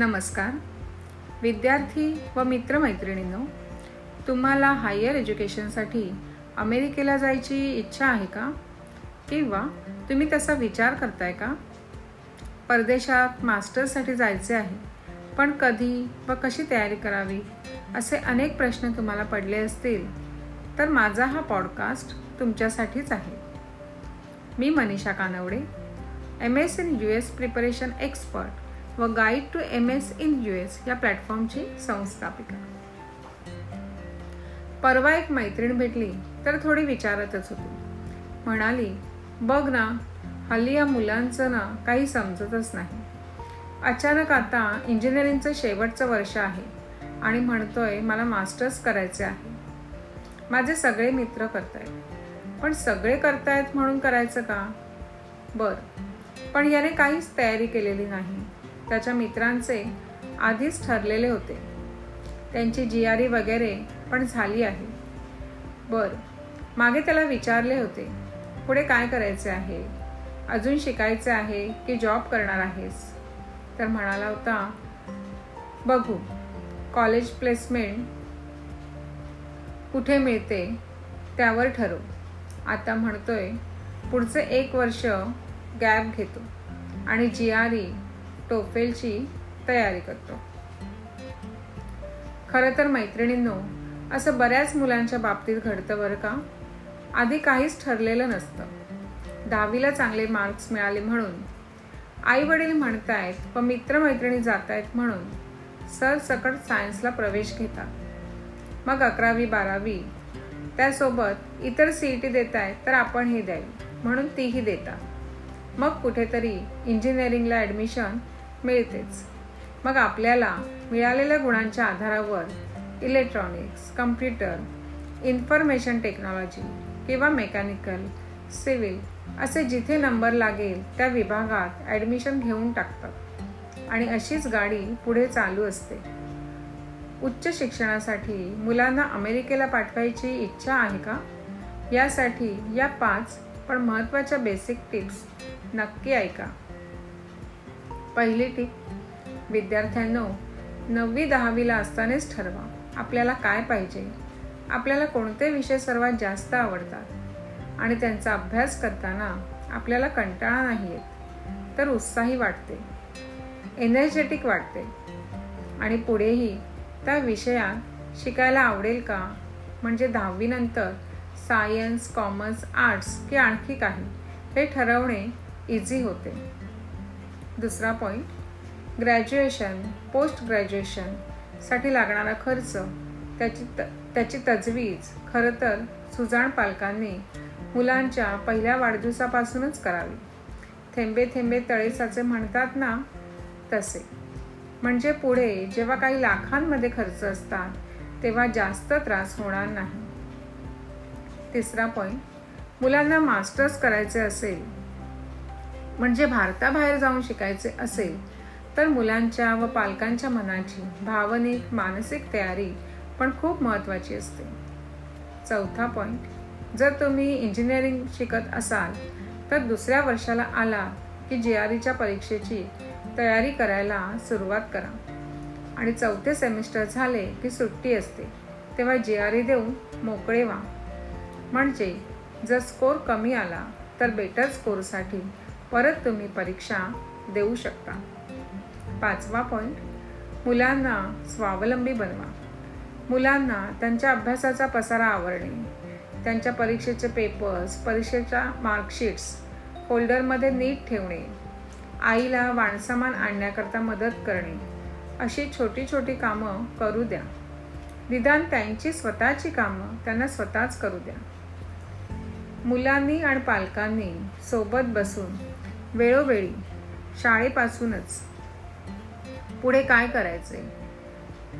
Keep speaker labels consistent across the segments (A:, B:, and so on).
A: नमस्कार. विद्यार्थी व मित्रमैत्रिणींनो तुम्हाला हायर एज्युकेशनसाठी अमेरिकेला जायची इच्छा आहे का? किंवा तुम्ही तसा विचार करताय का? परदेशात मास्टर्ससाठी जायचे आहे पण कधी व कशी तयारी करावी असे अनेक प्रश्न तुम्हाला पडले असतील तर माझा हा पॉडकास्ट तुमच्यासाठीच आहे. मी Manisha Kanawade M S in U S preparation expert. व guide to M S in U S या प्लॅटफॉर्मची संस्थापिका. परवा एक मैत्रीण भेटली तर थोडी विचारतच होती. म्हणाली बघ ना हल्ली या मुलांचं ना काही समजतच नाही. अचानक आता इंजिनिअरिंगचं शेवटचं वर्ष आहे आणि म्हणतोय मला मास्टर्स करायचे आहे. माझे सगळे मित्र करतायत. पण सगळे करतायत म्हणून करायचं का? बरं पण याने काहीच तयारी केलेली नाही. त्याच्या मित्रांचे आधीच ठरलेले होते. त्यांची जी आर ई वगैरे पण झाली आहे. बर मागे त्याला विचारले होते पुढे काय करायचे आहे? अजून शिकायचे आहे की जॉब करणार आहेस? तर म्हणाला होता बघू कॉलेज प्लेसमेंट कुठे मिळते त्यावर ठरव. आता म्हणतोय पुढचे एक वर्ष गॅप घेतो आणि जी आर ई टोफेलची तयारी करतो. खरं तर मैत्रिणींनो असं बऱ्याच मुलांच्या बाबतीत घडतं बरं का? आधी काहीच ठरलेलं नसतं. दहावीला चांगले मार्क्स मिळाले म्हणून. आई वडील म्हणतायत व मित्रमैत्रिणी जात आहेत म्हणून सरसकट सायन्सला प्रवेश घेतात. मग अकरावी बारावी. त्यासोबत इतर सी ई टी देत आहेत तर आपण हे द्यावी. म्हणून तीही देतात. मग कुठेतरी इंजिनिअरिंगला ॲडमिशन मिळतेच. मग आपल्याला मिळालेल्या गुणांच्या आधारावर इलेक्ट्रॉनिक्स कम्प्युटर इन्फॉर्मेशन टेक्नॉलॉजी किंवा मेकॅनिकल सिव्हिल असे जिथे नंबर लागेल त्या विभागात ॲडमिशन घेऊन टाकतात. आणि अशीच गाडी पुढे चालू असते. उच्च शिक्षणासाठी मुलांना अमेरिकेला पाठवायची इच्छा आहे का? यासाठी या पाच पण महत्त्वाच्या बेसिक टिप्स नक्की ऐका. पहिली टीप विद्यार्थ्यांनो नववी दहावीला असतानाच ठरवा. आपल्याला काय पाहिजे? आपल्याला कोणते विषय सर्वात जास्त आवडतात? आणि त्यांचा अभ्यास करताना आपल्याला कंटाळा नाही येत तर उत्साही वाटते. एनर्जेटिक वाटते. आणि पुढेही त्या विषयात शिकायला आवडेल का? म्हणजे दहावीनंतर सायन्स कॉमर्स आर्ट्स की आणखी काही हे ठरवणे इझी होते. दुसरा पॉईंट ग्रॅज्युएशन पोस्ट ग्रॅज्युएशनसाठी लागणारा खर्च. त्याची त त्याची तजवीज खरं तर सुजाण पालकांनी मुलांच्या पहिल्या वाढदिवसापासूनच करावी. थेंबे थेंबे तळेसाचे म्हणतात ना तसे. म्हणजे पुढे जेव्हा काही लाखांमध्ये खर्च असतात तेव्हा जास्त त्रास होणार नाही. तिसरा पॉईंट मुलांना मास्टर्स करायचे असेल म्हणजे भारताबाहेर जाऊन शिकायचे असेल तर मुलांच्या व पालकांच्या मनाची भावनिक मानसिक तयारी पण खूप महत्त्वाची असते. चौथा पॉईंट जर तुम्ही इंजिनिअरिंग शिकत असाल तर दुसऱ्या वर्षाला आला की जी आर ईच्या परीक्षेची तयारी करायला सुरुवात करा. आणि चौथे सेमिस्टर झाले की सुट्टी असते तेव्हा जी आर ई देऊन मोकळे व्हा. म्हणजे जर स्कोर कमी आला तर बेटर स्कोरसाठी परत तुम्ही परीक्षा देऊ शकता. पाचवा पॉईंट मुलांना स्वावलंबी बनवा. मुलांना त्यांच्या अभ्यासाचा पसारा आवरणे. त्यांच्या परीक्षेचे पेपर्स परीक्षेच्या मार्कशीट्स फोल्डरमध्ये नीट ठेवणे. आईला वाणसामान आणण्याकरता मदत करणे. अशी छोटी छोटी कामं करू द्या. निदान त्यांची स्वतःची कामं त्यांना स्वतःच करू द्या. मुलांनी आणि पालकांनी सोबत बसून वेळोवेळी शाळेपासूनच पुढे काय करायचे?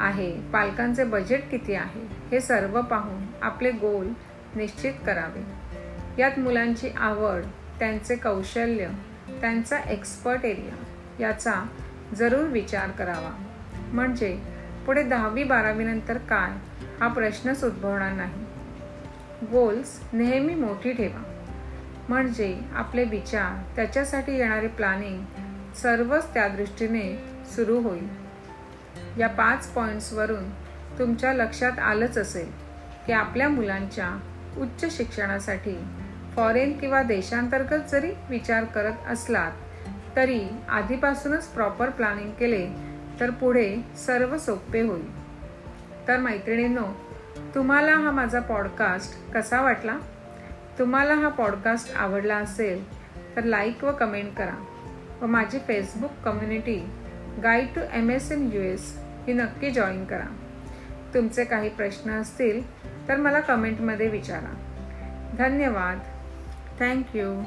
A: आहे पालकांचे बजेट किती आहे? हे सर्व पाहून आपले गोल निश्चित करावे. यात मुलांची आवड त्यांचे कौशल्य त्यांचा एक्सपर्ट एरिया याचा जरूर विचार करावा. म्हणजे पुढे दहावी बारावीनंतर काय? हा प्रश्नच उद्भवणार नाही. गोल्स नेहमी मोठी ठेवा. म्हणजे आपले विचार त्याच्यासाठी येणारे प्लॅनिंग सर्वच त्या दृष्टीने सुरू होईल. या पाच पॉईंट्सवरून तुमच्या लक्षात आलंच असेल की आपल्या मुलांच्या उच्च शिक्षणासाठी फॉरेन किंवा देशांतर्गत जरी विचार करत असलात तरी आधीपासूनच प्रॉपर प्लॅनिंग केले तर पुढे सर्व सोपे होईल. तर मैत्रिणींनो तुम्हाला हा माझा पॉडकास्ट कसा वाटला? तुम्हाला हा पॉडकास्ट आवडला असेल तर लाईक व कमेंट करा. व माझी Facebook community guide to M S in U S ही नक्की जॉईन करा. तुमचे काही प्रश्न असतील तर मला कमेंटमध्ये विचारा. धन्यवाद. थँक्यू